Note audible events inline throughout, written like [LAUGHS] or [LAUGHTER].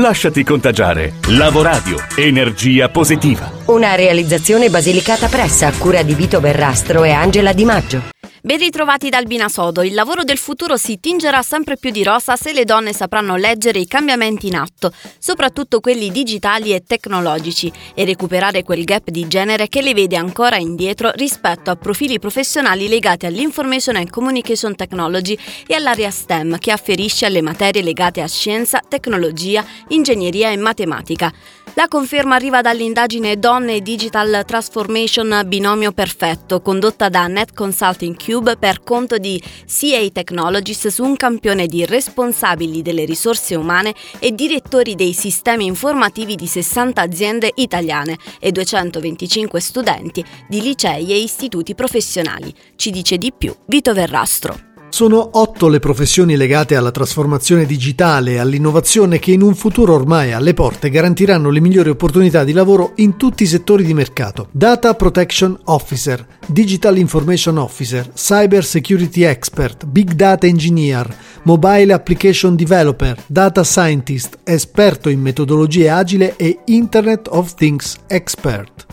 Lasciati contagiare. Lavoradio, energia positiva. Una realizzazione basilicata pressa a cura di Vito Verrastro e Angela Di Maggio. Ben ritrovati dal Binasodo, il lavoro del futuro si tingerà sempre più di rosa se le donne sapranno leggere i cambiamenti in atto, soprattutto quelli digitali e tecnologici, e recuperare quel gap di genere che le vede ancora indietro rispetto a profili professionali legati all'Information and Communication Technology e all'area STEM che afferisce alle materie legate a scienza, tecnologia, ingegneria e matematica. La conferma arriva dall'indagine Donne Digital Transformation Binomio Perfetto, condotta da Net Consulting Cube per conto di CA Technologies su un campione di responsabili delle risorse umane e direttori dei sistemi informativi di 60 aziende italiane e 225 studenti di licei e istituti professionali. Ci dice di più Vito Verrastro. Sono otto le professioni legate alla trasformazione digitale e all'innovazione che in un futuro ormai alle porte garantiranno le migliori opportunità di lavoro in tutti i settori di mercato. Data Protection Officer, Digital Information Officer, Cyber Security Expert, Big Data Engineer, Mobile Application Developer, Data Scientist, esperto in metodologie agile e Internet of Things Expert.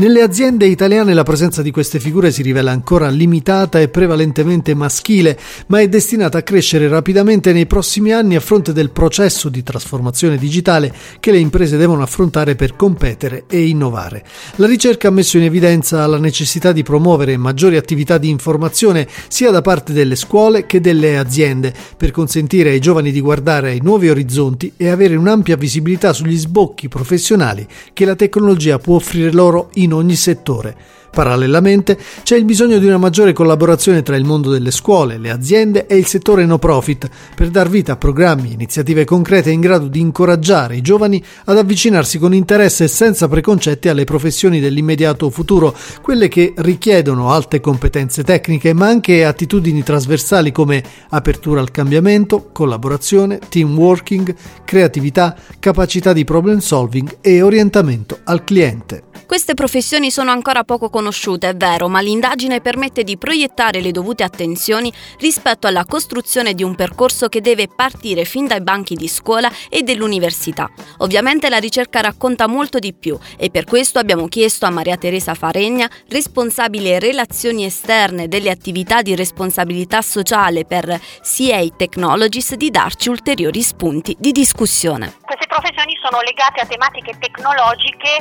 Nelle aziende italiane la presenza di queste figure si rivela ancora limitata e prevalentemente maschile, ma è destinata a crescere rapidamente nei prossimi anni a fronte del processo di trasformazione digitale che le imprese devono affrontare per competere e innovare. La ricerca ha messo in evidenza la necessità di promuovere maggiori attività di informazione sia da parte delle scuole che delle aziende per consentire ai giovani di guardare ai nuovi orizzonti e avere un'ampia visibilità sugli sbocchi professionali che la tecnologia può offrire loro in in ogni settore. Parallelamente c'è il bisogno di una maggiore collaborazione tra il mondo delle scuole, le aziende e il settore no profit per dar vita a programmi e iniziative concrete in grado di incoraggiare i giovani ad avvicinarsi con interesse e senza preconcetti alle professioni dell'immediato futuro, quelle che richiedono alte competenze tecniche ma anche attitudini trasversali come apertura al cambiamento, collaborazione, team working, creatività, capacità di problem solving e orientamento al cliente. Queste professioni sono ancora poco conosciute, è vero, ma l'indagine permette di proiettare le dovute attenzioni rispetto alla costruzione di un percorso che deve partire fin dai banchi di scuola e dell'università. Ovviamente la ricerca racconta molto di più e per questo abbiamo chiesto a Maria Teresa Faregna, responsabile relazioni esterne delle attività di responsabilità sociale per CA Technologies, di darci ulteriori spunti di discussione. Queste professioni sono legate a tematiche tecnologiche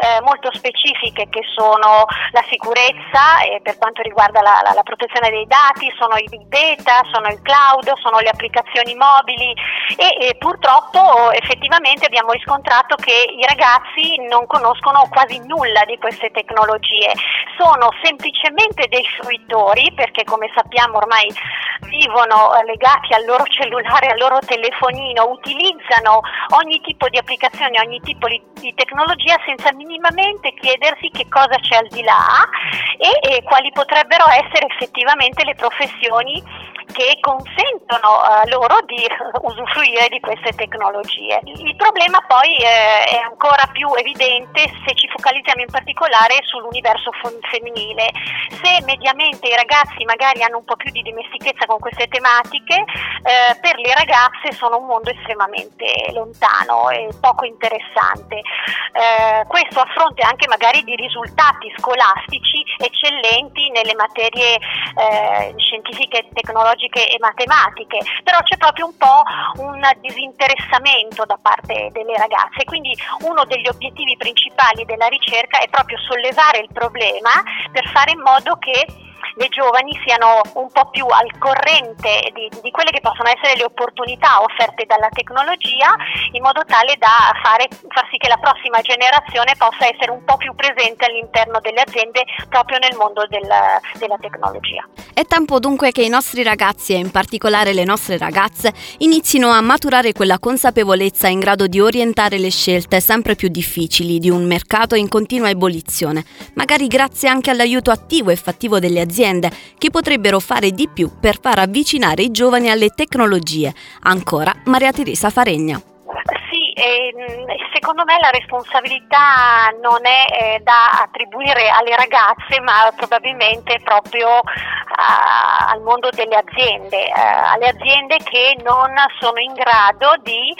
eh, molto specifiche che sono la sicurezza eh, per quanto riguarda la, la, la, protezione dei dati, sono i big data, sono il cloud, sono le applicazioni mobili e, e purtroppo effettivamente abbiamo riscontrato che i ragazzi non conoscono quasi nulla di queste tecnologie, sono semplicemente dei fruitori perché come sappiamo ormai vivono eh, legati al loro cellulare, al loro telefonino, utilizzano ogni tipo di applicazione, ogni tipo di, tecnologia senza minimamente chiedersi che cosa c'è al di là e, e quali potrebbero essere effettivamente le professioni che consentono uh, loro di [LAUGHS] usufruire di queste tecnologie. Il problema poi è ancora più evidente se ci focalizziamo in particolare sull'universo femminile. Se mediamente i ragazzi magari hanno un po' più di dimestichezza con queste tematiche, eh, per le ragazze sono un mondo estremamente lontano e poco interessante. Eh, questo a fronte anche magari di risultati scolastici eccellenti nelle materie eh, scientifiche, tecnologiche e matematiche, però c'è proprio un po' un disinteressamento da parte delle ragazze, quindi uno degli obiettivi principali della ricerca è proprio sollevare il problema per fare in modo che le giovani siano un po' più al corrente di, di quelle che possono essere le opportunità offerte dalla tecnologia in modo tale da fare, far sì che la prossima generazione possa essere un po' più presente all'interno delle aziende proprio nel mondo del, della tecnologia. È tempo dunque che i nostri ragazzi e in particolare le nostre ragazze inizino a maturare quella consapevolezza in grado di orientare le scelte sempre più difficili di un mercato in continua ebollizione, magari grazie anche all'aiuto attivo e fattivo delle aziende che potrebbero fare di più per far avvicinare i giovani alle tecnologie. Ancora Maria Teresa Faregna. E, ehm, secondo me la responsabilità non è eh, da attribuire alle ragazze, ma probabilmente proprio al mondo delle aziende, eh, alle aziende che non sono in grado di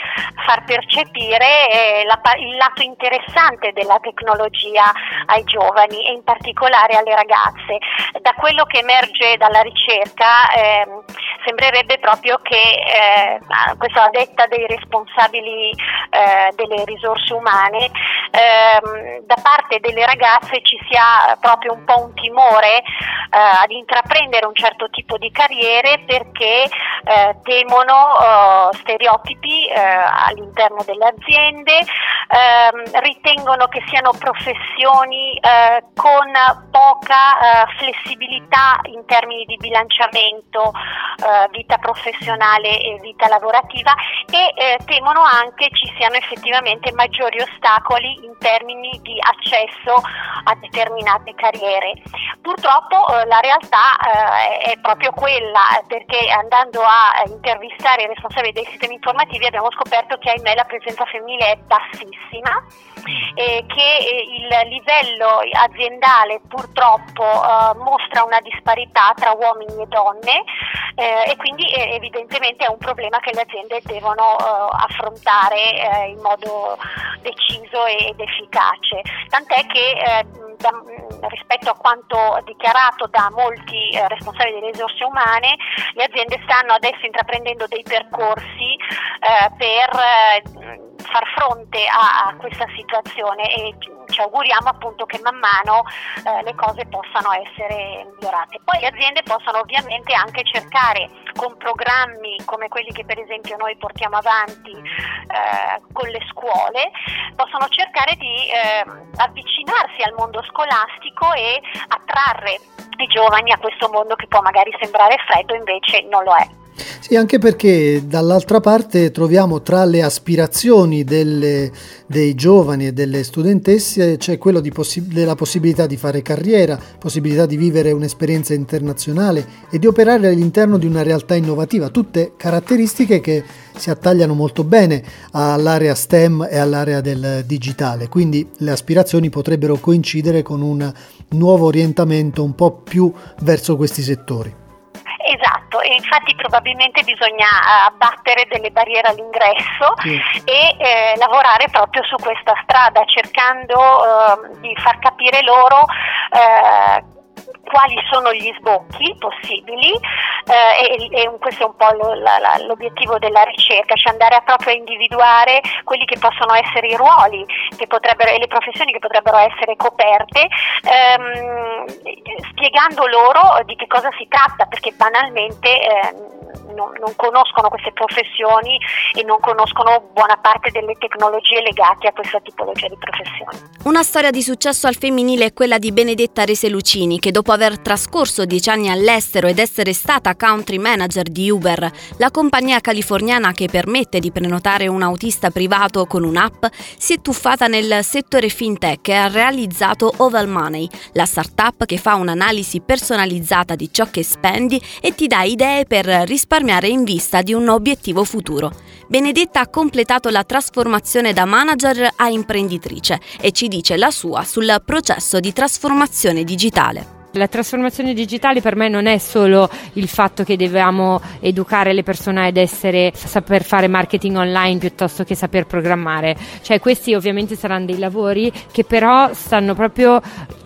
far percepire eh, il lato interessante della tecnologia ai giovani e in particolare alle ragazze. Da quello che emerge dalla ricerca ehm, sembrerebbe proprio che, eh, questa detta dei responsabili eh, delle risorse umane, ehm, da parte delle ragazze ci sia proprio un po' un timore eh, ad intraprendere un certo tipo di carriere perché eh, temono eh, stereotipi eh, all'interno delle aziende, ehm, ritengono che siano professioni eh, con poca flessibilità in termini di bilanciamento vita professionale e vita lavorativa e temono anche ci siano effettivamente maggiori ostacoli in termini di accesso a determinate carriere. Purtroppo eh, la realtà eh, è proprio quella, perché andando a intervistare i responsabili dei sistemi informativi abbiamo scoperto che ahimè la presenza femminile è bassissima e che eh, il livello aziendale purtroppo eh, mostra una disparità tra uomini e donne eh, e quindi eh, evidentemente è un problema che le aziende devono affrontare in modo deciso ed efficace. Tant'è che da, rispetto a quanto dichiarato da molti eh, responsabili delle risorse umane, le aziende stanno adesso intraprendendo dei percorsi eh, per eh, far fronte a, a, questa situazione e ci auguriamo appunto che man mano eh, le cose possano essere migliorate. Poi le aziende possono ovviamente anche cercare con programmi come quelli che per esempio noi portiamo avanti eh, con le scuole, possono cercare di eh, avvicinarsi al mondo scolastico e attrarre i giovani a questo mondo che può magari sembrare freddo, invece non lo è. Sì, anche perché dall'altra parte troviamo tra le aspirazioni delle, dei giovani e delle studentesse c'è quello possi- della possibilità di fare carriera, possibilità di vivere un'esperienza internazionale e di operare all'interno di una realtà innovativa, tutte caratteristiche che si attagliano molto bene all'area STEM e all'area del digitale, quindi le aspirazioni potrebbero coincidere con un nuovo orientamento un po' più verso questi settori. Esatto, e infatti probabilmente bisogna eh, abbattere delle barriere all'ingresso sì. e eh, lavorare proprio su questa strada, cercando eh, di far capire loro eh, quali sono gli sbocchi possibili eh, e, e, questo è un po' lo, la, la, l'obiettivo della ricerca, cioè andare a proprio a individuare quelli che possono essere i ruoli e le professioni che potrebbero essere coperte, ehm, spiegando loro di che cosa si tratta, perché banalmente eh, non, non, conoscono queste professioni e non conoscono buona parte delle tecnologie legate a questa tipologia di professioni. Una storia di successo al femminile è quella di Benedetta Reselucini, che dopo aver trascorso dieci anni all'estero ed essere stata country manager di Uber, la compagnia californiana che permette di prenotare un autista privato con un'app, si è tuffata nel settore fintech e ha realizzato Oval Money, la startup che fa un'analisi personalizzata di ciò che spendi e ti dà idee per risparmiare risparmiare in vista di un obiettivo futuro. Benedetta ha completato la trasformazione da manager a imprenditrice e ci dice la sua sul processo di trasformazione digitale. La trasformazione digitale per me non è solo il fatto che dobbiamo educare le persone ad essere, saper fare marketing online piuttosto che saper programmare. Cioè questi ovviamente saranno dei lavori che però stanno proprio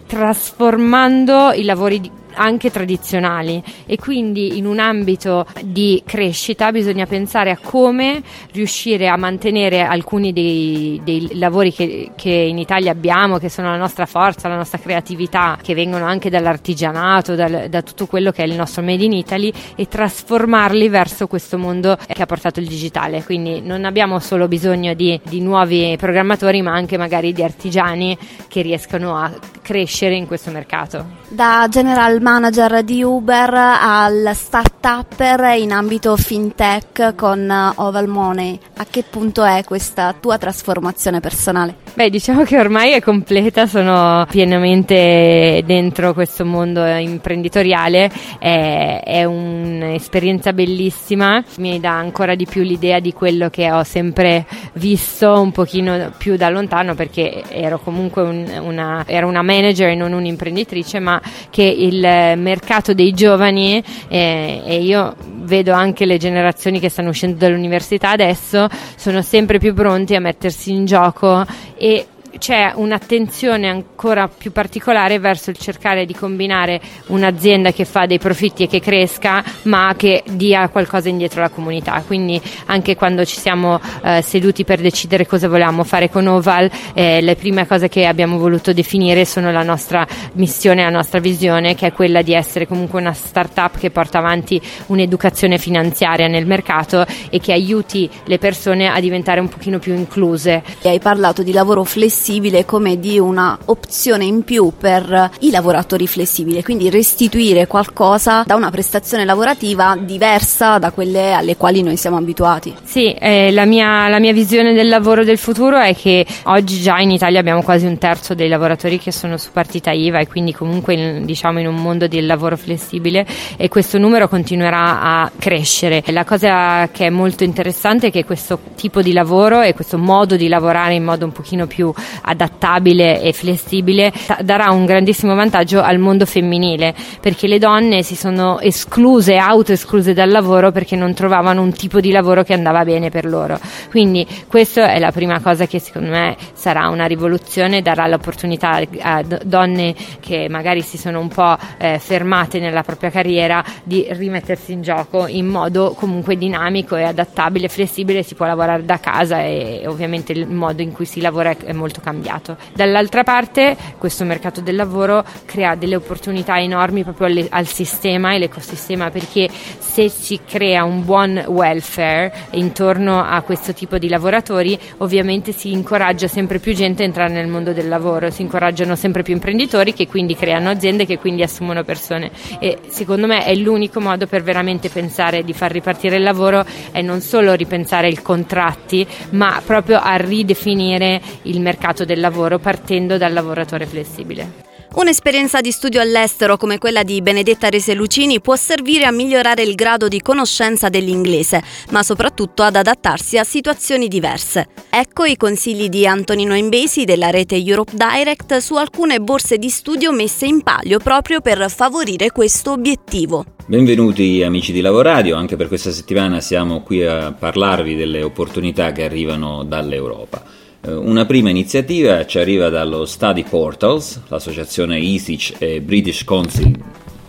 trasformando i lavori anche tradizionali e quindi in un ambito di crescita bisogna pensare a come riuscire a mantenere alcuni dei, dei lavori che, che, in Italia abbiamo, che sono la nostra forza, la nostra creatività, che vengono anche dall'artigianato, dal, da tutto quello che è il nostro Made in Italy e trasformarli verso questo mondo che ha portato il digitale. Quindi non abbiamo solo bisogno di, di nuovi programmatori, ma anche magari di artigiani che riescano a crescere in questo mercato. Da general manager di Uber al start-upper in ambito fintech con Oval Money, a che punto è questa tua trasformazione personale? Beh, diciamo che ormai è completa, sono pienamente dentro questo mondo imprenditoriale, è, è un'esperienza bellissima, mi dà ancora di più l'idea di quello che ho sempre visto un pochino più da lontano perché ero comunque un, una, ero una manager e non un'imprenditrice, ma che il mercato dei giovani eh, e io vedo anche le generazioni che stanno uscendo dall'università adesso sono sempre più pronti a mettersi in gioco e c'è un'attenzione ancora più particolare verso il cercare di combinare un'azienda che fa dei profitti e che cresca, ma che dia qualcosa indietro alla comunità. Quindi anche quando ci siamo eh, seduti per decidere cosa volevamo fare con Oval, eh, le prime cose che abbiamo voluto definire sono la nostra missione, la nostra visione, che è quella di essere comunque una startup che porta avanti un'educazione finanziaria nel mercato e che aiuti le persone a diventare un pochino più incluse. Hai parlato di lavoro flessibile flessibile come di una opzione in più per i lavoratori flessibili, quindi restituire qualcosa da una prestazione lavorativa diversa da quelle alle quali noi siamo abituati. Sì, eh, la, mia, la mia visione del lavoro del futuro è che oggi già in Italia abbiamo quasi un terzo dei lavoratori che sono su partita IVA e quindi comunque in, diciamo in un mondo del lavoro flessibile e questo numero continuerà a crescere. La cosa che è molto interessante è che questo tipo di lavoro e questo modo di lavorare in modo un pochino più adattabile e flessibile darà un grandissimo vantaggio al mondo femminile perché le donne si sono escluse, autoescluse dal lavoro perché non trovavano un tipo di lavoro che andava bene per loro. Quindi questa è la prima cosa che secondo me sarà una rivoluzione, darà l'opportunità a donne che magari si sono un po' eh, fermate nella propria carriera di rimettersi in gioco in modo comunque dinamico e adattabile, flessibile, si può lavorare da casa e ovviamente il modo in cui si lavora è molto cambiato. Dall'altra parte questo mercato del lavoro crea delle opportunità enormi proprio alle, al sistema e l'ecosistema perché se si crea un buon welfare intorno a questo tipo di lavoratori ovviamente si incoraggia sempre più gente a entrare nel mondo del lavoro, si incoraggiano sempre più imprenditori che quindi creano aziende che quindi assumono persone e secondo me è l'unico modo per veramente pensare di far ripartire il lavoro è non solo ripensare i contratti ma proprio a ridefinire il mercato mercato del lavoro partendo dal lavoratore flessibile. Un'esperienza di studio all'estero come quella di Benedetta Rese Lucini può servire a migliorare il grado di conoscenza dell'inglese, ma soprattutto ad adattarsi a situazioni diverse. Ecco i consigli di Antonino Imbesi della rete Europe Direct su alcune borse di studio messe in palio proprio per favorire questo obiettivo. Benvenuti amici di Lavoradio, anche per questa settimana siamo qui a parlarvi delle opportunità che arrivano dall'Europa. Eh, una prima iniziativa ci arriva dallo Study Portals, l'associazione ESIC e British Council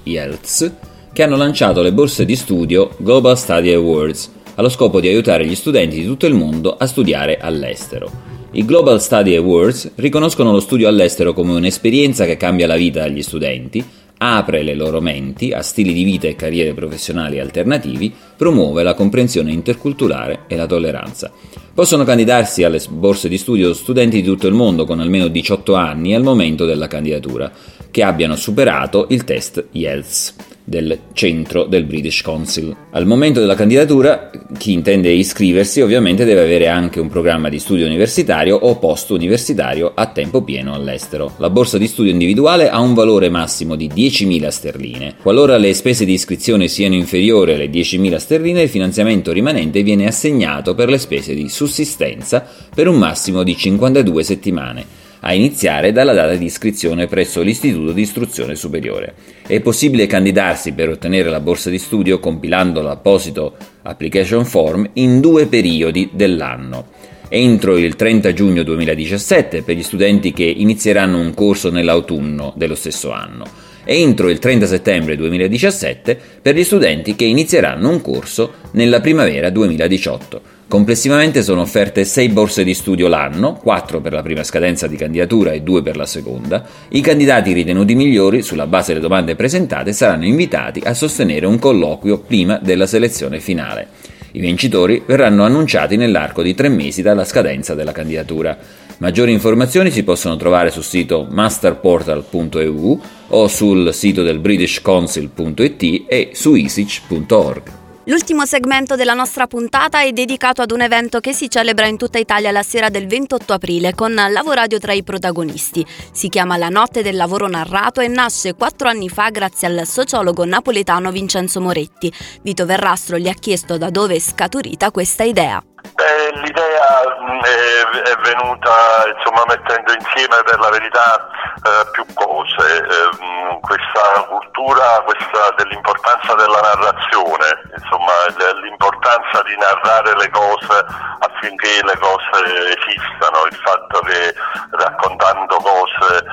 IELTS, che hanno lanciato le borse di studio Global Study Awards, allo scopo di aiutare gli studenti di tutto il mondo a studiare all'estero. I Global Study Awards riconoscono lo studio all'estero come un'esperienza che cambia la vita agli studenti, apre le loro menti a stili di vita e carriere professionali alternativi, promuove la comprensione interculturale e la tolleranza. Possono candidarsi alle borse di studio studenti di tutto il mondo con almeno 18 anni al momento della candidatura, che abbiano superato il test IELTS del centro del British Council. Al momento della candidatura, chi intende iscriversi ovviamente deve avere anche un programma di studio universitario o post universitario a tempo pieno all'estero. La borsa di studio individuale ha un valore massimo di 10.000 sterline. Qualora le spese di iscrizione siano inferiori alle 10.000 sterline, il finanziamento rimanente viene assegnato per le spese di sussistenza per un massimo di 52 settimane a iniziare dalla data di iscrizione presso l'Istituto di Istruzione Superiore. È possibile candidarsi per ottenere la borsa di studio compilando l'apposito application form in due periodi dell'anno. entro il 30 giugno 2017 per gli studenti che inizieranno un corso nell'autunno dello stesso anno e entro il 30 settembre 2017 per gli studenti che inizieranno un corso nella primavera 2018. Complessivamente sono offerte 6 borse di studio l'anno, 4 per la prima scadenza di candidatura e 2 per la seconda. I candidati ritenuti migliori, sulla base delle domande presentate, saranno invitati a sostenere un colloquio prima della selezione finale. I vincitori verranno annunciati nell'arco di tre mesi dalla scadenza della candidatura. Maggiori informazioni si possono trovare sul sito masterportal.eu o sul sito del britishcouncil.it e su isic.org. L'ultimo segmento della nostra puntata è dedicato ad un evento che si celebra in tutta Italia la sera del 28 aprile con Lavoradio tra i protagonisti. Si chiama La notte del lavoro narrato e nasce quattro anni fa grazie al sociologo napoletano Vincenzo Moretti. Vito Verrastro gli ha chiesto da dove è scaturita questa idea. Eh, l'idea mm, è, venuta insomma, mettendo insieme per la verità eh, più cose, eh, questa cultura questa dell'importanza della narrazione, insomma, l'importanza di narrare le cose affinché le cose esistano, il fatto che raccontando cose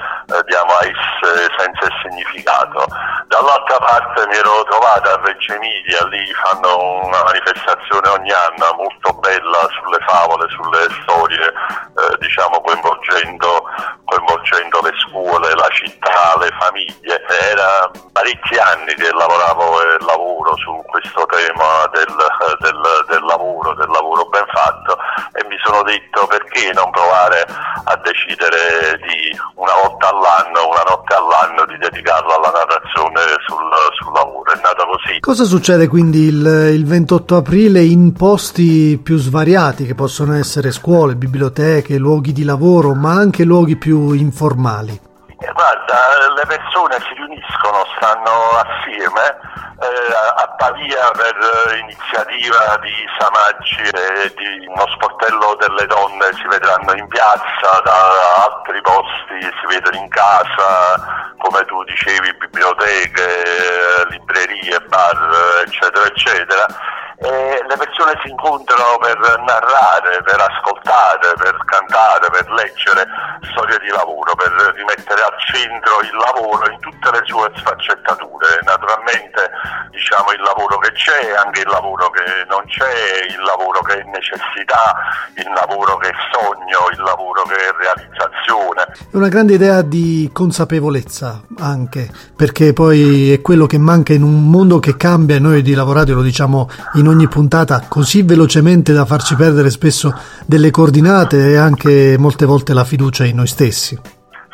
a esse senso e significato. Dall'altra parte mi ero trovata a Reggio Emilia, lì fanno una manifestazione ogni anno molto bella sulle favole, sulle storie, eh, diciamo coinvolgendo, coinvolgendo, le scuole, la città, le famiglie. Era parecchi anni che lavoravo e lavoro su questo tema del, del, del lavoro, del lavoro ben fatto e mi sono detto perché non provare a decidere di una volta all'anno, una notte all'anno di dedicarla alla narrazione sul, sul lavoro. È nata così. Cosa succede quindi il, il 28 aprile in posti più svariati che possono essere scuole, biblioteche, luoghi di lavoro, ma anche luoghi più informali? Guarda, le persone si riuniscono, stanno assieme eh, a Pavia per iniziativa di Samaggi e di uno sportello delle donne si vedranno in piazza, da altri posti si vedono in casa, come tu dicevi, biblioteche, librerie, bar, eccetera, eccetera. E le si incontrano per narrare, per ascoltare, per cantare, per leggere storie di lavoro, per rimettere al centro il lavoro in tutte le sue sfaccettature. Naturalmente diciamo il lavoro che c'è, anche il lavoro che non c'è, il lavoro che è necessità, il lavoro che è sogno, il lavoro che è realizzazione. È una grande idea di consapevolezza anche, perché poi è quello che manca in un mondo che cambia e noi di lavorare lo diciamo in ogni puntata così velocemente da farci perdere spesso delle coordinate e anche molte volte la fiducia in noi stessi.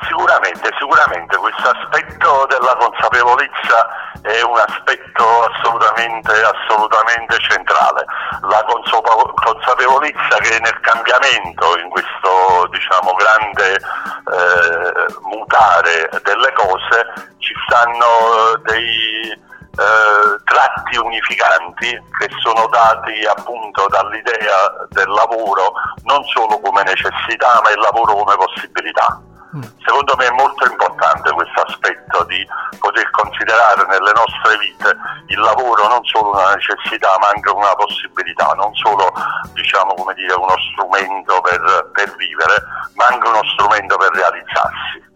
Sicuramente, sicuramente questo aspetto della consapevolezza è un aspetto assolutamente, assolutamente centrale. La consapevolezza che nel cambiamento, in questo diciamo, grande eh, mutare delle cose, ci stanno dei eh, tratti unificanti che sono dati appunto dall'idea del lavoro non solo come necessità ma il lavoro come possibilità. Mm. Secondo me è molto importante questo aspetto di poter considerare nelle nostre vite il lavoro non solo una necessità ma anche una possibilità, non solo diciamo, dire, uno strumento per, per vivere ma anche uno strumento per realizzarsi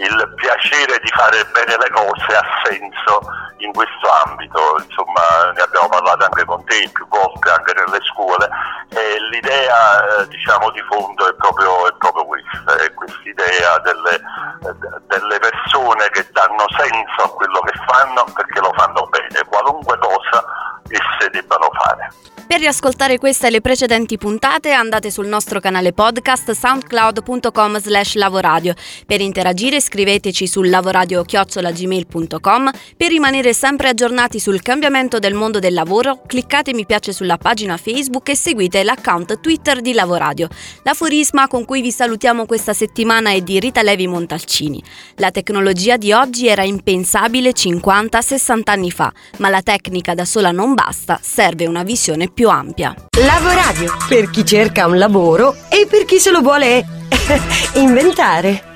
il piacere di fare bene le cose ha senso in questo ambito, insomma ne abbiamo parlato anche con te più volte anche nelle scuole e l'idea eh, diciamo di fondo è proprio, è proprio questa, è quest'idea delle, delle persone che danno senso a quello che fanno perché lo fanno bene, qualunque cosa esse debbano fare. Per riascoltare questa e le precedenti puntate andate sul nostro canale podcast soundcloud.com slash lavoradio. Per interagire scriveteci sul lavoradio-gmail.com. Per rimanere sempre aggiornati sul cambiamento del mondo del lavoro cliccate mi piace sulla pagina Facebook e seguite l'account Twitter di Lavoradio. L'aforisma con cui vi salutiamo questa settimana è di Rita Levi Montalcini. La tecnologia di oggi era impensabile 50-60 anni fa, ma la tecnica da sola non basta, serve una visione più ampia. Lavoradio, per chi cerca un lavoro e per chi se lo vuole [LAUGHS] inventare.